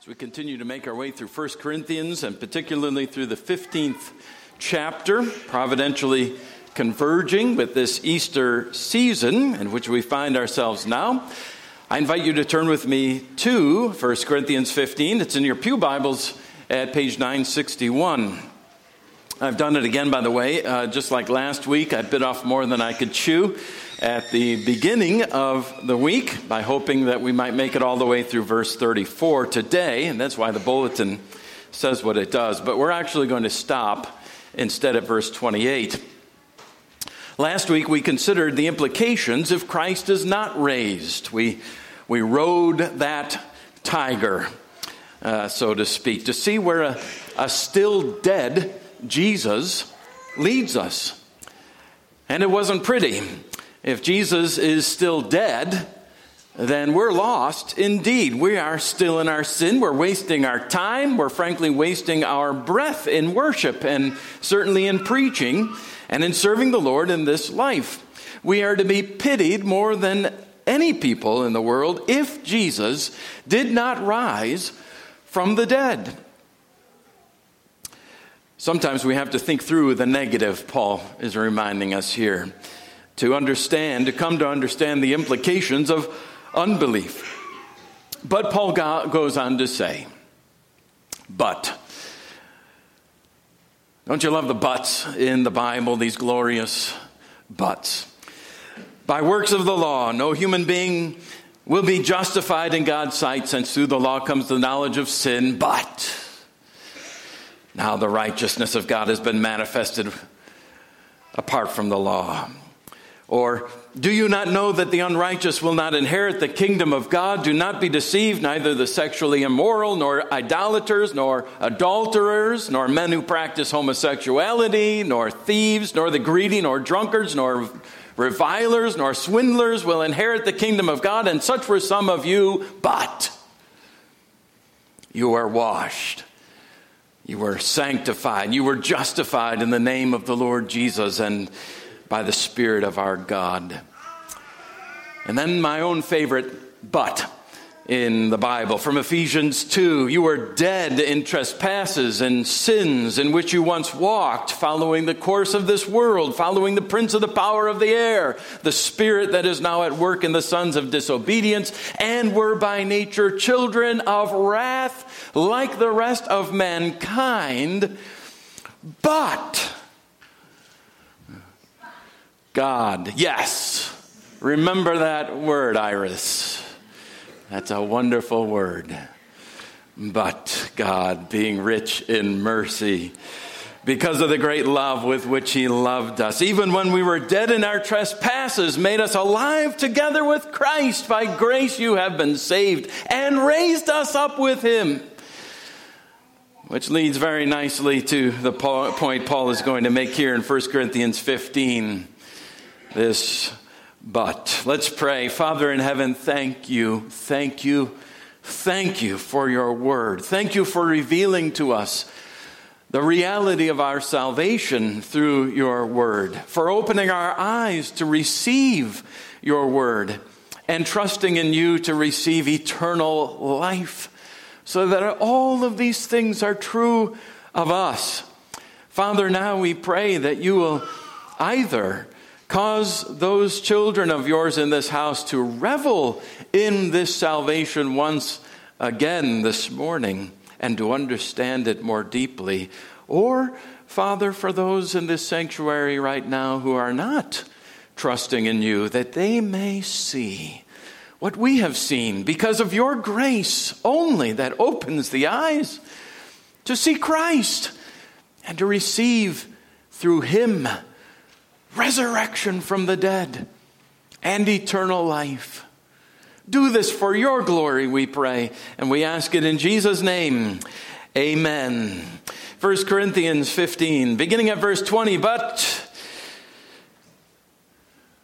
As we continue to make our way through 1 Corinthians and particularly through the 15th chapter, providentially converging with this Easter season in which we find ourselves now, I invite you to turn with me to 1 Corinthians 15. It's in your Pew Bibles at page 961. I've done it again, by the way. Uh, just like last week, I bit off more than I could chew at the beginning of the week by hoping that we might make it all the way through verse 34 today, and that's why the bulletin says what it does. But we're actually going to stop instead at verse 28. Last week we considered the implications if Christ is not raised. We, we rode that tiger, uh, so to speak, to see where a, a still dead Jesus leads us. And it wasn't pretty. If Jesus is still dead, then we're lost indeed. We are still in our sin. We're wasting our time. We're frankly wasting our breath in worship and certainly in preaching and in serving the Lord in this life. We are to be pitied more than any people in the world if Jesus did not rise from the dead. Sometimes we have to think through the negative, Paul is reminding us here to understand, to come to understand the implications of unbelief. But Paul goes on to say, but. Don't you love the buts in the Bible, these glorious buts? By works of the law, no human being will be justified in God's sight, since through the law comes the knowledge of sin. But now the righteousness of God has been manifested apart from the law. Or, do you not know that the unrighteous will not inherit the kingdom of God? Do not be deceived, neither the sexually immoral, nor idolaters, nor adulterers, nor men who practice homosexuality, nor thieves, nor the greedy, nor drunkards, nor revilers, nor swindlers will inherit the kingdom of God. And such were some of you, but you are washed. You were sanctified. You were justified in the name of the Lord Jesus. And by the Spirit of our God. And then my own favorite, but in the Bible from Ephesians 2. You were dead in trespasses and sins in which you once walked, following the course of this world, following the prince of the power of the air, the spirit that is now at work in the sons of disobedience, and were by nature children of wrath like the rest of mankind. But God. Yes. Remember that word, Iris. That's a wonderful word. But God, being rich in mercy, because of the great love with which He loved us, even when we were dead in our trespasses, made us alive together with Christ. By grace you have been saved and raised us up with Him. Which leads very nicely to the point Paul is going to make here in 1 Corinthians 15 this but. Let's pray. Father in heaven, thank you, thank you, thank you for your word. Thank you for revealing to us the reality of our salvation through your word, for opening our eyes to receive your word and trusting in you to receive eternal life, so that all of these things are true of us. Father, now we pray that you will either Cause those children of yours in this house to revel in this salvation once again this morning and to understand it more deeply. Or, Father, for those in this sanctuary right now who are not trusting in you, that they may see what we have seen because of your grace only that opens the eyes to see Christ and to receive through him resurrection from the dead, and eternal life. Do this for your glory, we pray, and we ask it in Jesus' name. Amen. 1 Corinthians 15, beginning at verse 20, but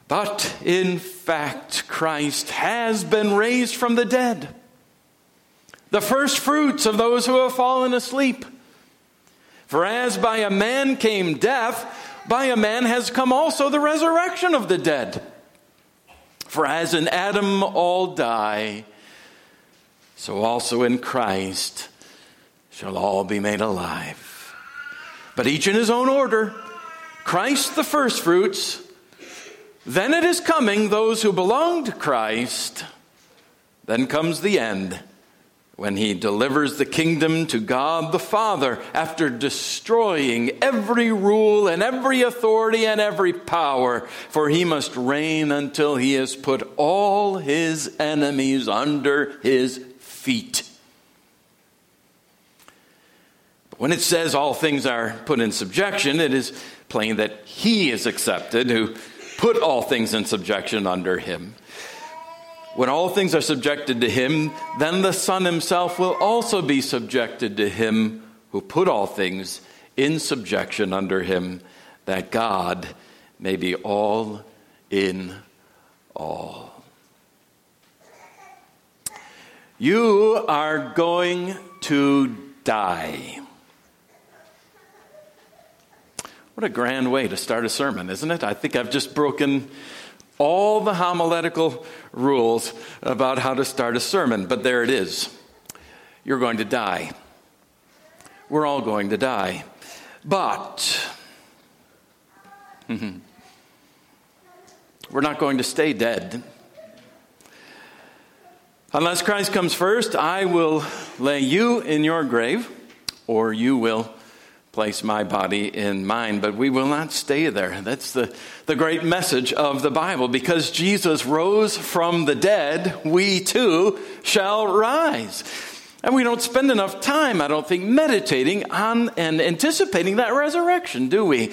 but in fact Christ has been raised from the dead, the first fruits of those who have fallen asleep. For as by a man came death, by a man has come also the resurrection of the dead. For as in Adam all die, so also in Christ shall all be made alive. But each in his own order Christ the firstfruits, then it is coming those who belong to Christ, then comes the end when he delivers the kingdom to God the Father after destroying every rule and every authority and every power, for he must reign until he has put all his enemies under his feet. But when it says all things are put in subjection, it is plain that he is accepted who put all things in subjection under him. When all things are subjected to him, then the Son himself will also be subjected to him who put all things in subjection under him, that God may be all in all. You are going to die. What a grand way to start a sermon, isn't it? I think I've just broken all the homiletical rules about how to start a sermon, but there it is. You're going to die. We're all going to die. But we're not going to stay dead. Unless Christ comes first, I will lay you in your grave, or you will place my body in mine, but we will not stay there. That's the, the great message of the Bible. Because Jesus rose from the dead, we too shall rise. And we don't spend enough time, I don't think, meditating on and anticipating that resurrection, do we?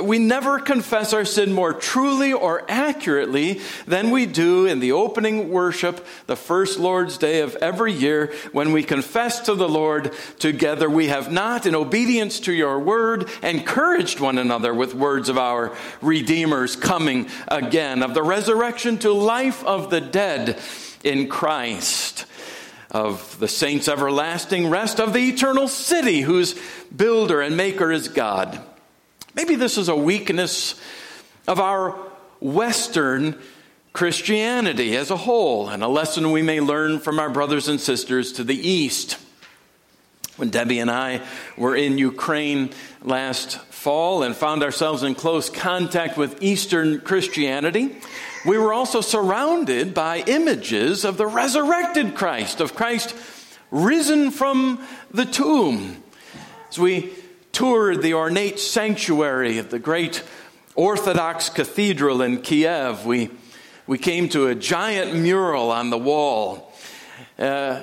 We never confess our sin more truly or accurately than we do in the opening worship, the first Lord's Day of every year, when we confess to the Lord together. We have not, in obedience to your word, encouraged one another with words of our Redeemer's coming again, of the resurrection to life of the dead in Christ of the saints' everlasting rest, of the eternal city whose builder and maker is God. Maybe this is a weakness of our Western Christianity as a whole, and a lesson we may learn from our brothers and sisters to the East. When Debbie and I were in Ukraine last fall and found ourselves in close contact with Eastern Christianity, we were also surrounded by images of the resurrected Christ, of Christ risen from the tomb. As we toured the ornate sanctuary of the great Orthodox cathedral in Kiev, we, we came to a giant mural on the wall. Uh,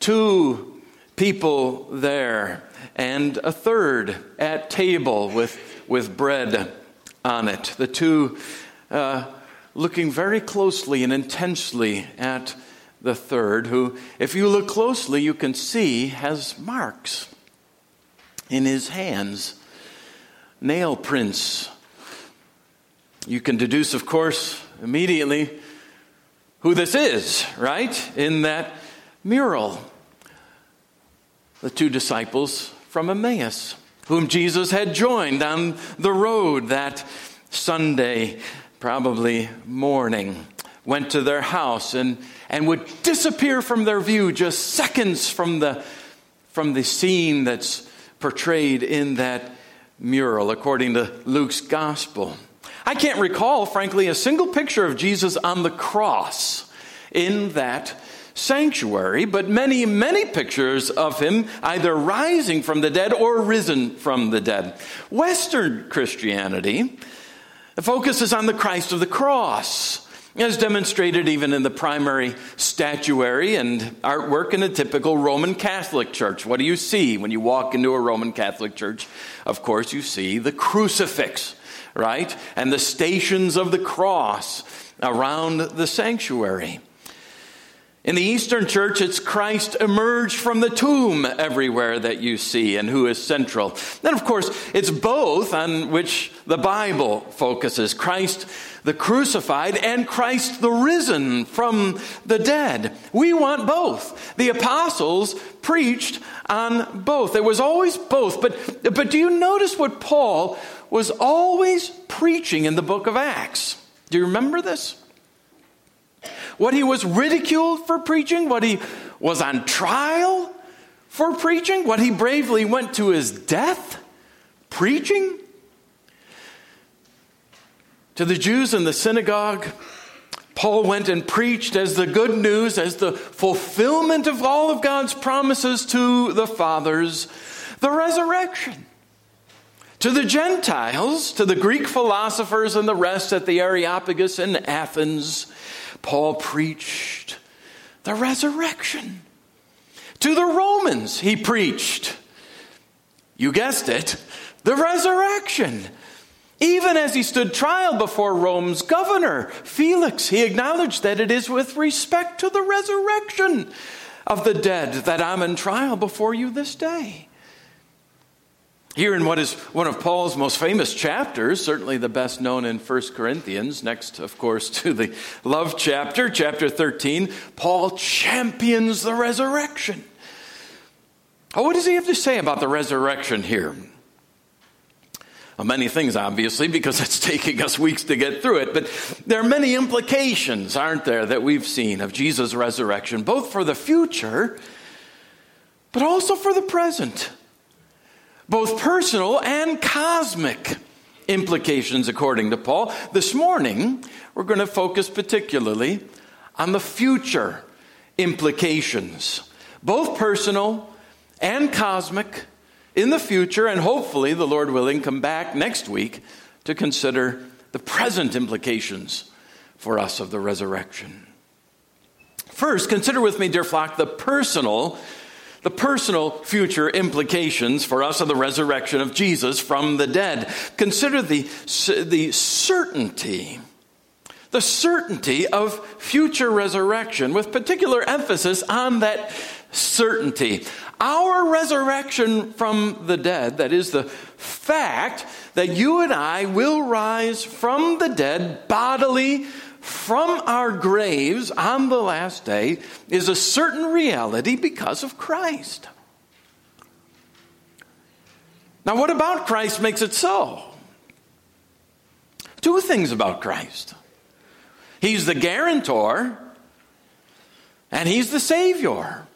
two people there, and a third at table with, with bread on it. The two uh, looking very closely and intensely at the third, who, if you look closely, you can see has marks in his hands, nail prints. You can deduce, of course, immediately who this is, right? In that mural. The two disciples from Emmaus, whom Jesus had joined on the road that Sunday probably morning, went to their house and, and would disappear from their view just seconds from the, from the scene that's portrayed in that mural, according to Luke's gospel. I can't recall, frankly, a single picture of Jesus on the cross in that sanctuary, but many, many pictures of him either rising from the dead or risen from the dead. Western Christianity the focus is on the Christ of the cross, as demonstrated even in the primary statuary and artwork in a typical Roman Catholic church. What do you see when you walk into a Roman Catholic church? Of course, you see the crucifix, right? And the stations of the cross around the sanctuary. In the Eastern Church, it's Christ emerged from the tomb everywhere that you see and who is central. Then, of course, it's both on which the Bible focuses Christ the crucified and Christ the risen from the dead. We want both. The apostles preached on both. It was always both. But, but do you notice what Paul was always preaching in the book of Acts? Do you remember this? What he was ridiculed for preaching, what he was on trial for preaching, what he bravely went to his death preaching. To the Jews in the synagogue, Paul went and preached as the good news, as the fulfillment of all of God's promises to the fathers, the resurrection. To the Gentiles, to the Greek philosophers and the rest at the Areopagus in Athens, Paul preached the resurrection. To the Romans, he preached, you guessed it, the resurrection. Even as he stood trial before Rome's governor, Felix, he acknowledged that it is with respect to the resurrection of the dead that I'm in trial before you this day. Here in what is one of Paul's most famous chapters, certainly the best known in 1 Corinthians, next, of course, to the love chapter, chapter 13, Paul champions the resurrection. Oh, what does he have to say about the resurrection here? Well, many things, obviously, because it's taking us weeks to get through it. But there are many implications, aren't there, that we've seen of Jesus' resurrection, both for the future, but also for the present. Both personal and cosmic implications, according to Paul. This morning, we're going to focus particularly on the future implications, both personal and cosmic in the future, and hopefully, the Lord willing, come back next week to consider the present implications for us of the resurrection. First, consider with me, dear flock, the personal the personal future implications for us of the resurrection of Jesus from the dead. Consider the, the certainty, the certainty of future resurrection, with particular emphasis on that certainty. Our resurrection from the dead, that is the fact that you and I will rise from the dead bodily from our graves on the last day, is a certain reality because of Christ. Now, what about Christ makes it so? Two things about Christ. He's the guarantor and he's the savior.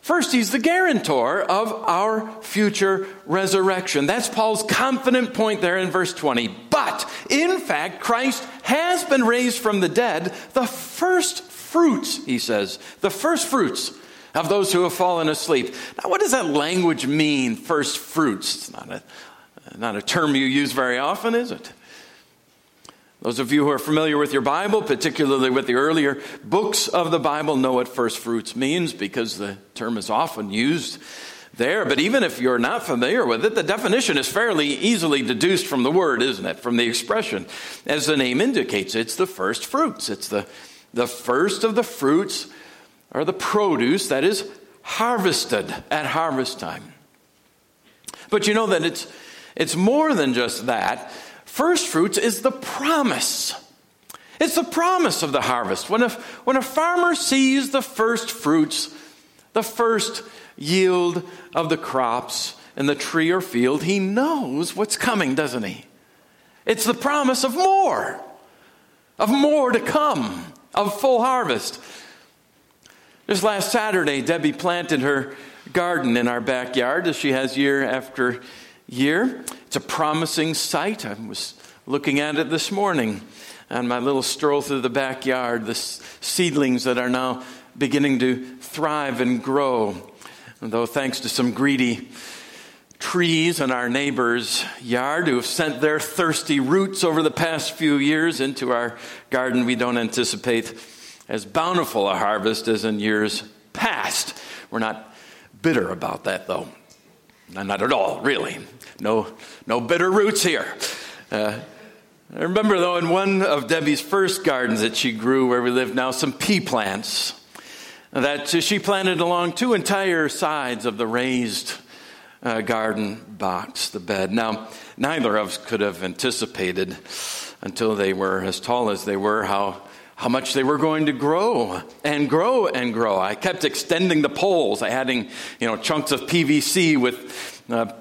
First, he's the guarantor of our future resurrection. That's Paul's confident point there in verse 20. But, in fact, Christ has been raised from the dead, the first fruits, he says, the first fruits of those who have fallen asleep. Now, what does that language mean, first fruits? It's not a, not a term you use very often, is it? Those of you who are familiar with your Bible, particularly with the earlier books of the Bible, know what first fruits means because the term is often used there. But even if you're not familiar with it, the definition is fairly easily deduced from the word, isn't it? From the expression. As the name indicates, it's the first fruits. It's the, the first of the fruits or the produce that is harvested at harvest time. But you know that it's, it's more than just that First fruits is the promise. It's the promise of the harvest. When a, when a farmer sees the first fruits, the first yield of the crops in the tree or field, he knows what's coming, doesn't he? It's the promise of more, of more to come, of full harvest. Just last Saturday, Debbie planted her garden in our backyard, as she has year after year. It's a promising site. I was looking at it this morning on my little stroll through the backyard, the seedlings that are now beginning to thrive and grow. Though thanks to some greedy trees in our neighbor's yard who have sent their thirsty roots over the past few years into our garden, we don't anticipate as bountiful a harvest as in years past. We're not bitter about that, though. Not at all, really. No, no bitter roots here. Uh, I remember, though, in one of Debbie's first gardens that she grew where we live now, some pea plants that she planted along two entire sides of the raised uh, garden box, the bed. Now, neither of us could have anticipated until they were as tall as they were how how much they were going to grow and grow and grow. I kept extending the poles, adding you know chunks of PVC with uh,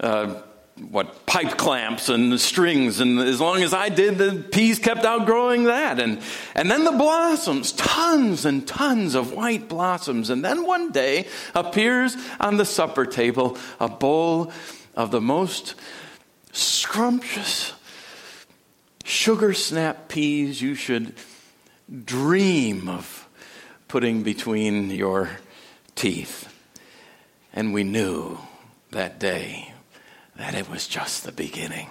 uh, what pipe clamps and the strings and as long as i did the peas kept outgrowing that. And and then the blossoms tons and tons of white blossoms. And then one day appears on the supper table a bowl of the most scrumptious sugar snap peas you should dream of putting between your teeth. And we knew that day that it was just the beginning.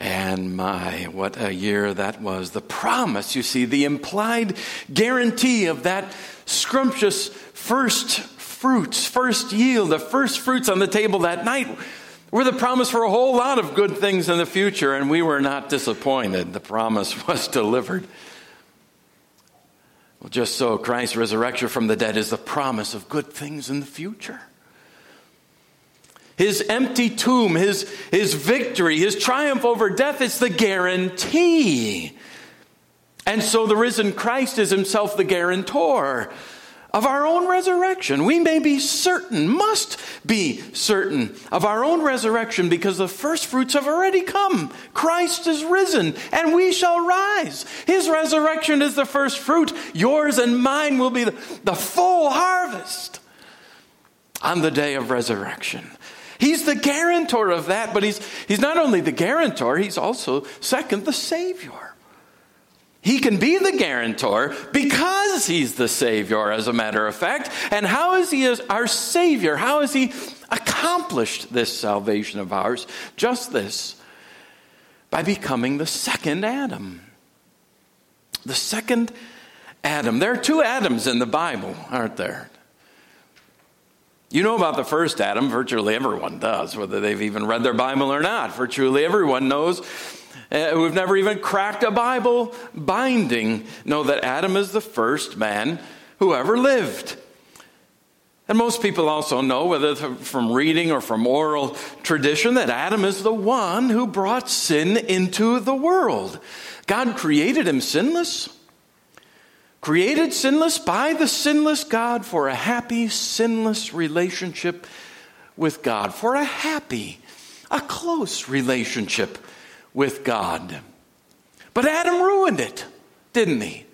And my, what a year that was. The promise, you see, the implied guarantee of that scrumptious first fruits, first yield, the first fruits on the table that night were the promise for a whole lot of good things in the future, and we were not disappointed. The promise was delivered. Well, just so Christ's resurrection from the dead is the promise of good things in the future his empty tomb, his, his victory, his triumph over death, it's the guarantee. And so the risen Christ is himself the guarantor of our own resurrection. We may be certain, must be certain of our own resurrection because the first fruits have already come. Christ is risen and we shall rise. His resurrection is the first fruit. Yours and mine will be the, the full harvest on the day of resurrection. He's the guarantor of that, but he's, he's not only the guarantor, he's also, second, the Savior. He can be the guarantor because he's the Savior, as a matter of fact. And how is he our Savior? How has he accomplished this salvation of ours? Just this by becoming the second Adam. The second Adam. There are two Adams in the Bible, aren't there? You know about the first Adam, virtually everyone does, whether they've even read their Bible or not. Virtually everyone knows uh, who've never even cracked a Bible binding know that Adam is the first man who ever lived. And most people also know, whether from reading or from oral tradition, that Adam is the one who brought sin into the world. God created him sinless created sinless by the sinless God for a happy, sinless relationship with God, for a happy, a close relationship with God. But Adam ruined it, didn't he?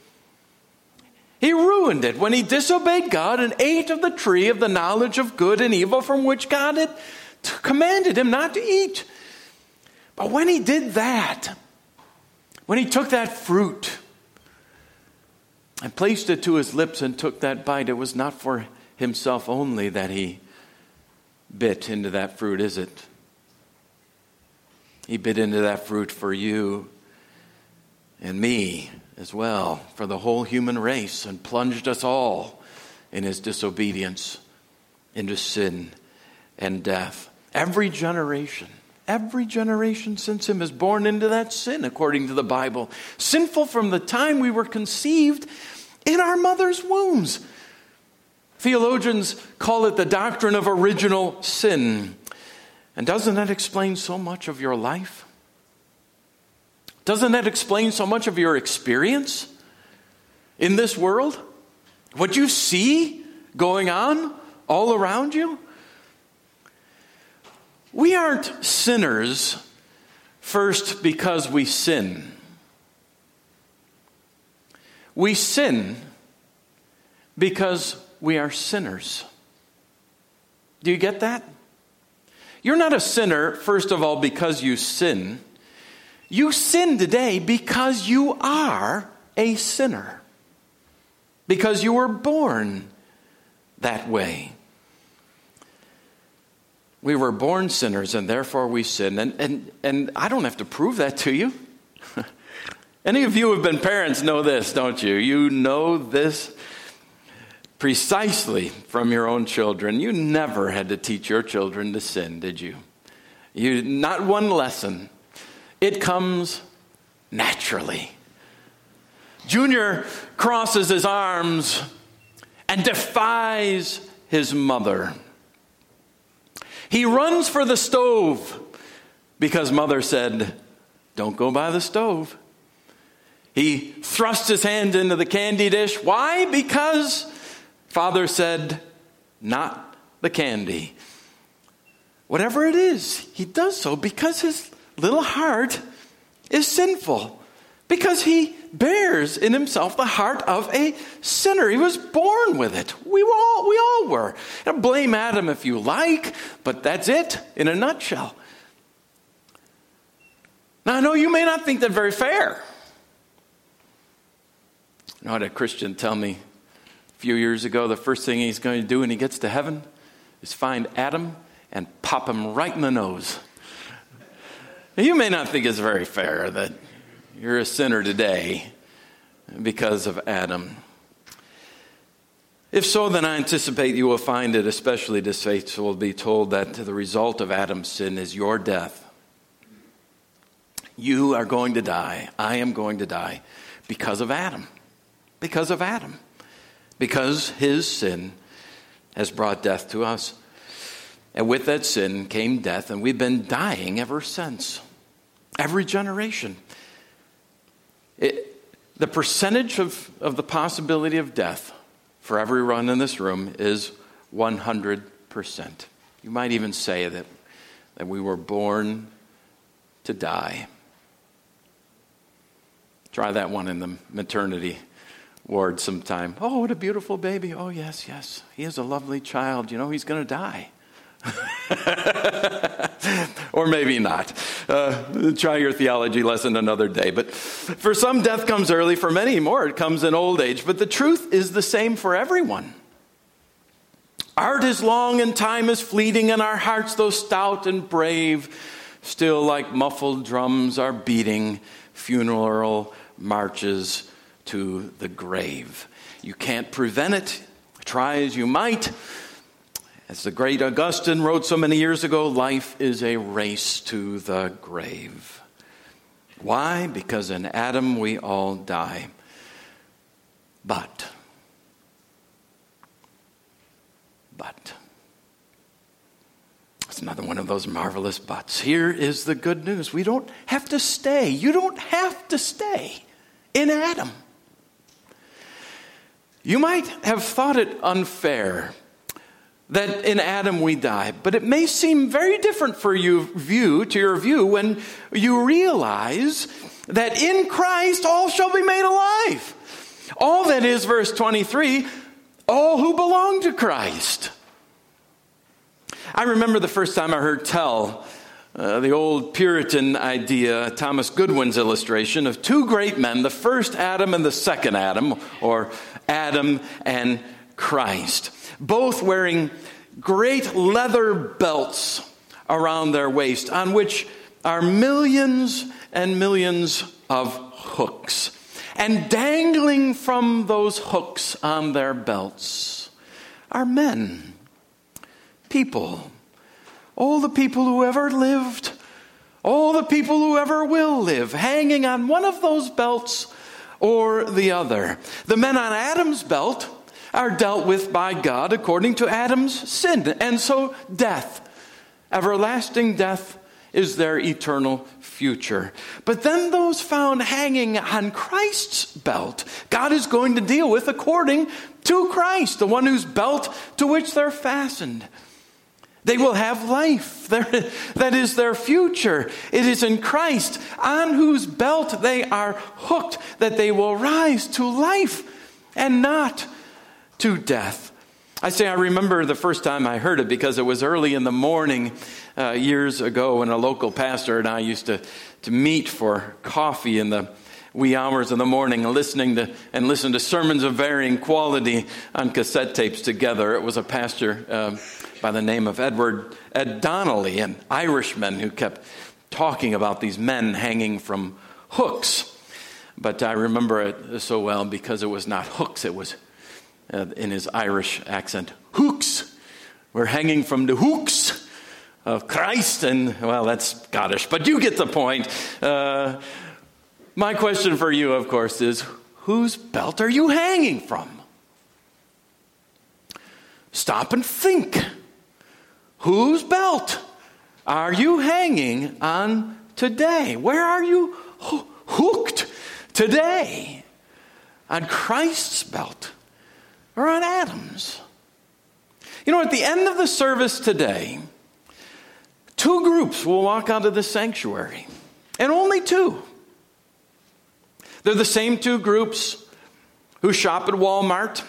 He ruined it when he disobeyed God and ate of the tree of the knowledge of good and evil from which God had commanded him not to eat. But when he did that, when he took that fruit, and placed it to his lips and took that bite. It was not for himself only that he bit into that fruit, is it? He bit into that fruit for you and me as well, for the whole human race, and plunged us all in his disobedience into sin and death. Every generation Every generation since him is born into that sin, according to the Bible. Sinful from the time we were conceived in our mother's wombs. Theologians call it the doctrine of original sin. And doesn't that explain so much of your life? Doesn't that explain so much of your experience in this world? What you see going on all around you? We aren't sinners first because we sin. We sin because we are sinners. Do you get that? You're not a sinner, first of all, because you sin. You sin today because you are a sinner, because you were born that way. We were born sinners and therefore we sin. And, and, and I don't have to prove that to you. Any of you who have been parents know this, don't you? You know this precisely from your own children. You never had to teach your children to sin, did you? You not one lesson. It comes naturally. Junior crosses his arms and defies his mother. He runs for the stove because mother said, Don't go by the stove. He thrusts his hand into the candy dish. Why? Because father said, Not the candy. whatever it is, he does so because his little heart is sinful, because he bears in himself the heart of a sinner. He was born with it. We all, we all were. Blame Adam if you like, but that's it in a nutshell. Now, I know you may not think that very fair. I had a Christian tell me a few years ago the first thing he's going to do when he gets to heaven is find Adam and pop him right in the nose. Now, You may not think it's very fair that you're a sinner today because of Adam. If so, then I anticipate you will find it especially distasteful to be told that the result of Adam's sin is your death. You are going to die. I am going to die because of Adam. Because of Adam. Because his sin has brought death to us. And with that sin came death, and we've been dying ever since. Every generation. It, the percentage of, of the possibility of death for everyone in this room is 100%. You might even say that, that we were born to die. Try that one in the maternity ward sometime. Oh, what a beautiful baby. Oh, yes, yes. He is a lovely child. You know, he's going to die. or maybe not. Uh, try your theology lesson another day. But for some, death comes early. For many more, it comes in old age. But the truth is the same for everyone. Art is long and time is fleeting, and our hearts, though stout and brave, still like muffled drums are beating funeral marches to the grave. You can't prevent it, try as you might. As the great Augustine wrote so many years ago, life is a race to the grave. Why? Because in Adam we all die. But, but, it's another one of those marvelous buts. Here is the good news. We don't have to stay. You don't have to stay in Adam. You might have thought it unfair that in Adam we die, but it may seem very different for you view to your view when you realize that in Christ all shall be made alive. All that is verse 23, all who belong to Christ. I remember the first time I heard tell uh, the old Puritan idea, Thomas Goodwin's illustration of two great men, the first Adam and the second Adam, or Adam and Christ, both wearing great leather belts around their waist, on which are millions and millions of hooks. And dangling from those hooks on their belts are men, people all the people who ever lived, all the people who ever will live, hanging on one of those belts or the other. The men on Adam's belt are dealt with by God according to Adam's sin, and so death, everlasting death, is their eternal future. But then those found hanging on Christ's belt, God is going to deal with according to Christ, the one whose belt to which they're fastened. They will have life. that is their future. It is in Christ, on whose belt they are hooked, that they will rise to life and not to death. I say I remember the first time I heard it because it was early in the morning uh, years ago when a local pastor and I used to, to meet for coffee in the wee hours of the morning and listening to and listen to sermons of varying quality on cassette tapes together. It was a pastor. Um, by the name of Edward Ed Donnelly, an Irishman who kept talking about these men hanging from hooks. But I remember it so well because it was not hooks, it was uh, in his Irish accent, hooks. We're hanging from the hooks of Christ, and well, that's Scottish, but you get the point. Uh, my question for you, of course, is whose belt are you hanging from? Stop and think. Whose belt are you hanging on today? Where are you hooked today? On Christ's belt or on Adam's? You know, at the end of the service today, two groups will walk out of the sanctuary, and only two. They're the same two groups who shop at Walmart,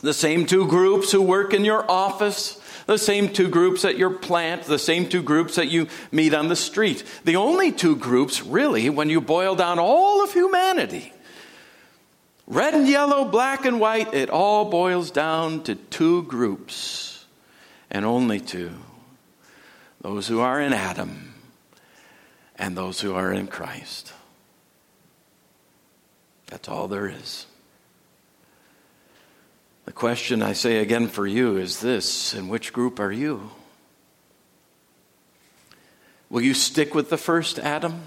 the same two groups who work in your office, the same two groups at your plant, the same two groups that you meet on the street. The only two groups, really, when you boil down all of humanity, red and yellow, black and white, it all boils down to two groups, and only two those who are in Adam and those who are in Christ. That's all there is. The question I say again for you is this In which group are you? Will you stick with the first Adam?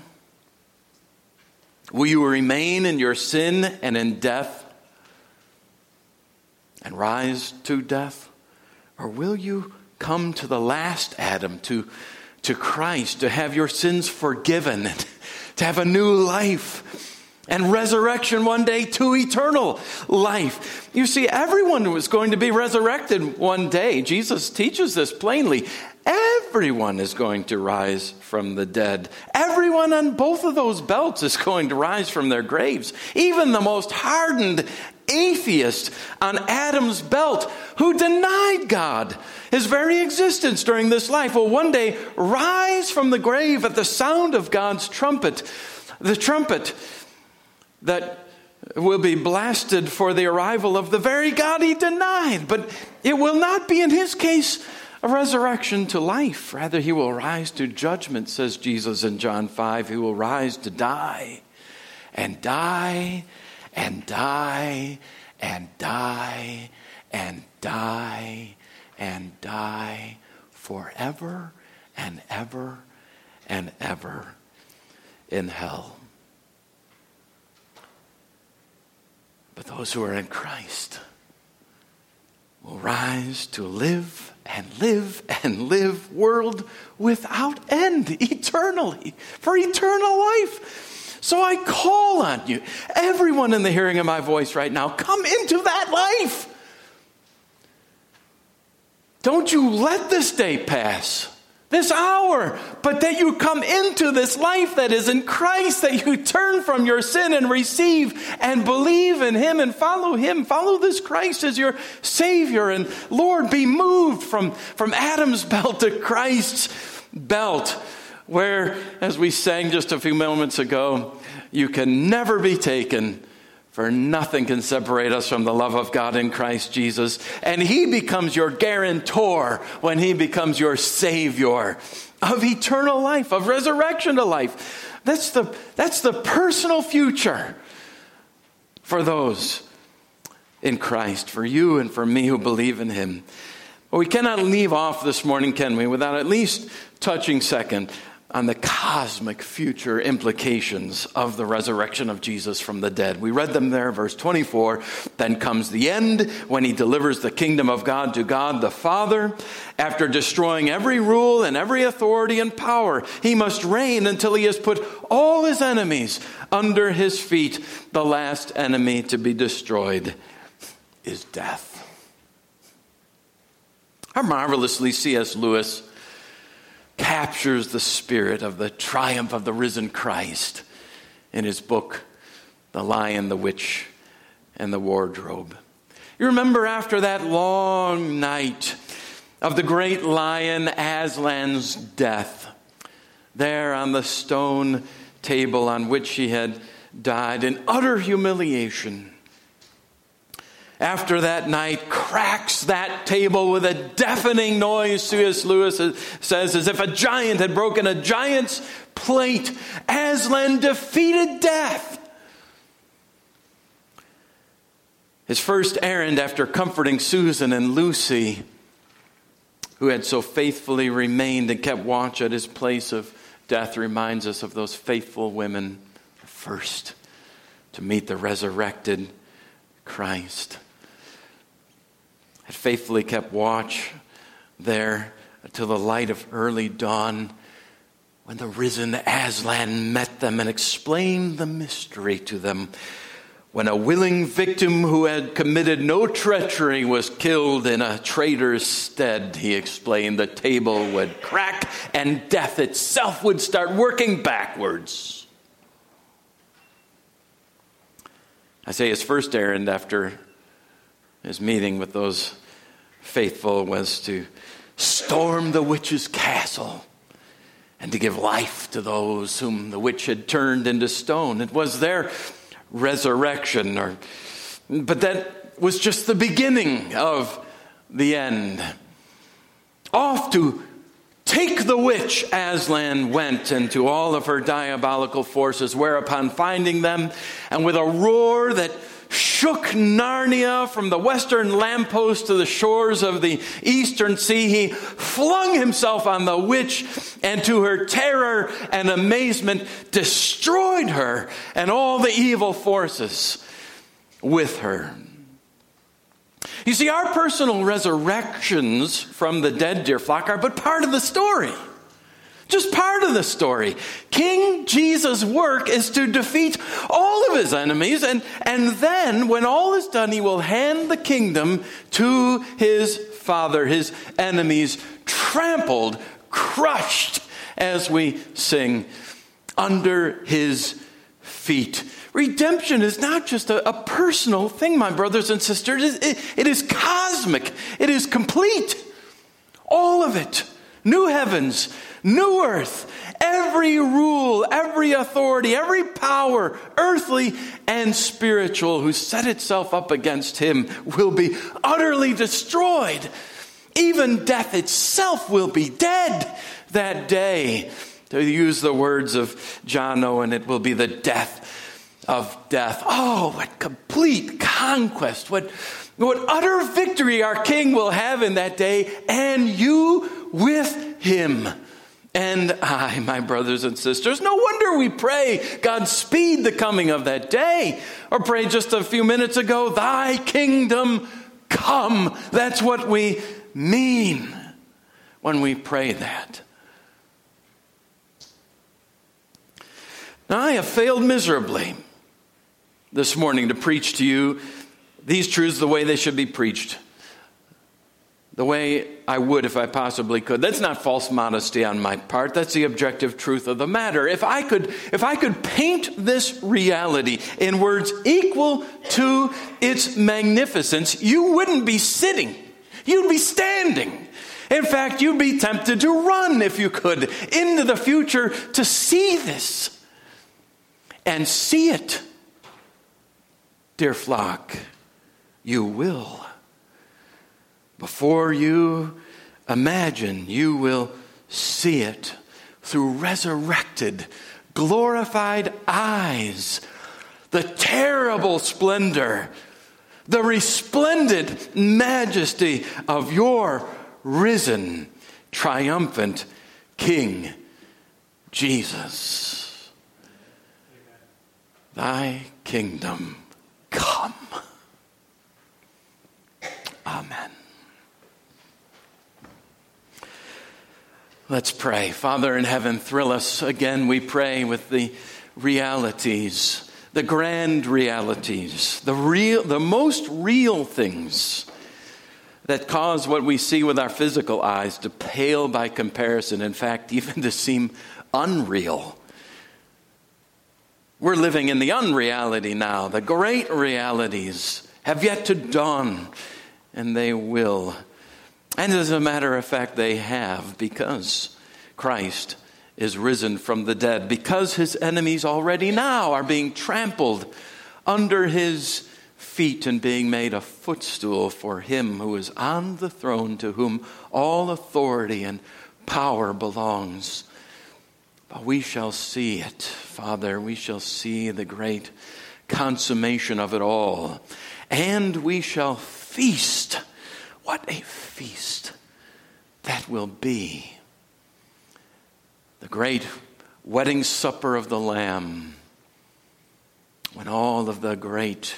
Will you remain in your sin and in death and rise to death? Or will you come to the last Adam, to, to Christ, to have your sins forgiven, to have a new life? and resurrection one day to eternal life. You see, everyone was going to be resurrected one day. Jesus teaches this plainly. Everyone is going to rise from the dead. Everyone on both of those belts is going to rise from their graves. Even the most hardened atheist on Adam's belt who denied God, his very existence during this life, will one day rise from the grave at the sound of God's trumpet. The trumpet that will be blasted for the arrival of the very God he denied. But it will not be, in his case, a resurrection to life. Rather, he will rise to judgment, says Jesus in John 5. He will rise to die and die and die and die and die and die forever and ever and ever in hell. But those who are in Christ will rise to live and live and live world without end eternally for eternal life. So I call on you, everyone in the hearing of my voice right now, come into that life. Don't you let this day pass this hour, but that you come into this life that is in Christ, that you turn from your sin and receive and believe in Him and follow Him. Follow this Christ as your Savior. And Lord, be moved from, from Adam's belt to Christ's belt, where, as we sang just a few moments ago, you can never be taken for nothing can separate us from the love of God in Christ Jesus. And He becomes your guarantor when He becomes your Savior of eternal life, of resurrection to life. That's the, that's the personal future for those in Christ, for you and for me who believe in Him. But we cannot leave off this morning, can we, without at least touching second on the cosmic future implications of the resurrection of Jesus from the dead. We read them there, verse 24. Then comes the end when he delivers the kingdom of God to God the Father. After destroying every rule and every authority and power, he must reign until he has put all his enemies under his feet. The last enemy to be destroyed is death. How marvelously C.S. Lewis captures the spirit of the triumph of the risen Christ in his book, The Lion, the Witch, and the Wardrobe. You remember after that long night of the great lion Aslan's death, there on the stone table on which he had died in utter humiliation after that night cracks that table with a deafening noise, C.S. Lewis says, as if a giant had broken a giant's plate. Aslan defeated death. His first errand after comforting Susan and Lucy, who had so faithfully remained and kept watch at his place of death, reminds us of those faithful women first to meet the resurrected Christ had faithfully kept watch there till the light of early dawn when the risen Aslan met them and explained the mystery to them. when a willing victim who had committed no treachery was killed in a traitor's stead, he explained, the table would crack and death itself would start working backwards. Aslan's first errand after his meeting with those faithful was to storm the witch's castle and to give life to those whom the witch had turned into stone. It was their resurrection, or, but that was just the beginning of the end. Off to take the witch, Aslan went into all of her diabolical forces, whereupon finding them, and with a roar that shook Narnia from the western lamppost to the shores of the eastern sea. He flung himself on the witch and to her terror and amazement destroyed her and all the evil forces with her. You see, our personal resurrections from the dead, dear flock, are but part of the story. Just part of the story. King Jesus' work is to defeat all of his enemies, and, and then, when all is done, he will hand the kingdom to his Father, his enemies trampled, crushed, as we sing, under his feet. Redemption is not just a, a personal thing, my brothers and sisters. It, it, it is cosmic, it is complete. All of it. New heavens, new earth, every rule, every authority, every power, earthly and spiritual, who set itself up against him will be utterly destroyed. Even death itself will be dead that day. To use the words of John Owen, it will be the death of death. Oh, what complete conquest, what, what utter victory our King will have in that day, and you with him. And I, my brothers and sisters, no wonder we pray, God speed the coming of that day. Or pray just a few minutes ago, Thy kingdom come. That's what we mean when we pray that. Now, I have failed miserably this morning to preach to you these truths the way they should be preached the way I would if I possibly could. That's not false modesty on my part. That's the objective truth of the matter. If I could, if I could paint this reality in words equal to its magnificence, you wouldn't be sitting. You'd be standing. In fact, you'd be tempted to run if you could into the future to see this and see it. Dear flock, you will. Before you imagine, you will see it through resurrected, glorified eyes. The terrible splendor, the resplendent majesty of your risen, triumphant King Jesus. Thy kingdom come. Amen. Let's pray. Father in heaven, thrill us again, we pray, with the realities, the grand realities, the real, the most real things that cause what we see with our physical eyes to pale by comparison, in fact, even to seem unreal. We're living in the unreality now. The great realities have yet to dawn, and they will. And as a matter of fact, they have because Christ is risen from the dead, because his enemies already now are being trampled under his feet and being made a footstool for him who is on the throne, to whom all authority and power belongs. But we shall see it, Father. We shall see the great consummation of it all. And we shall feast what a feast that will be. The great wedding supper of the Lamb, when all of the great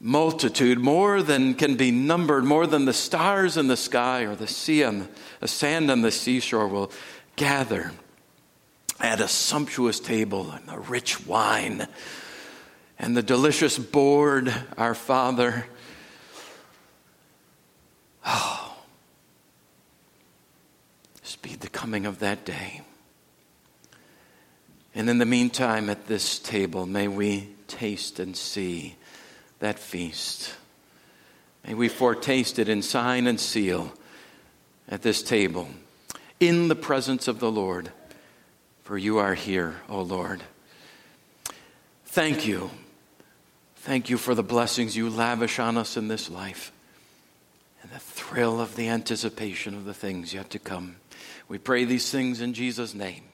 multitude, more than can be numbered, more than the stars in the sky or the sea and the sand on the seashore, will gather at a sumptuous table and the rich wine and the delicious board, our Father. Oh, speed the coming of that day. And in the meantime, at this table, may we taste and see that feast. May we foretaste it in sign and seal at this table in the presence of the Lord, for you are here, O Lord. Thank you. Thank you for the blessings you lavish on us in this life and the thrill of the anticipation of the things yet to come. We pray these things in Jesus' name.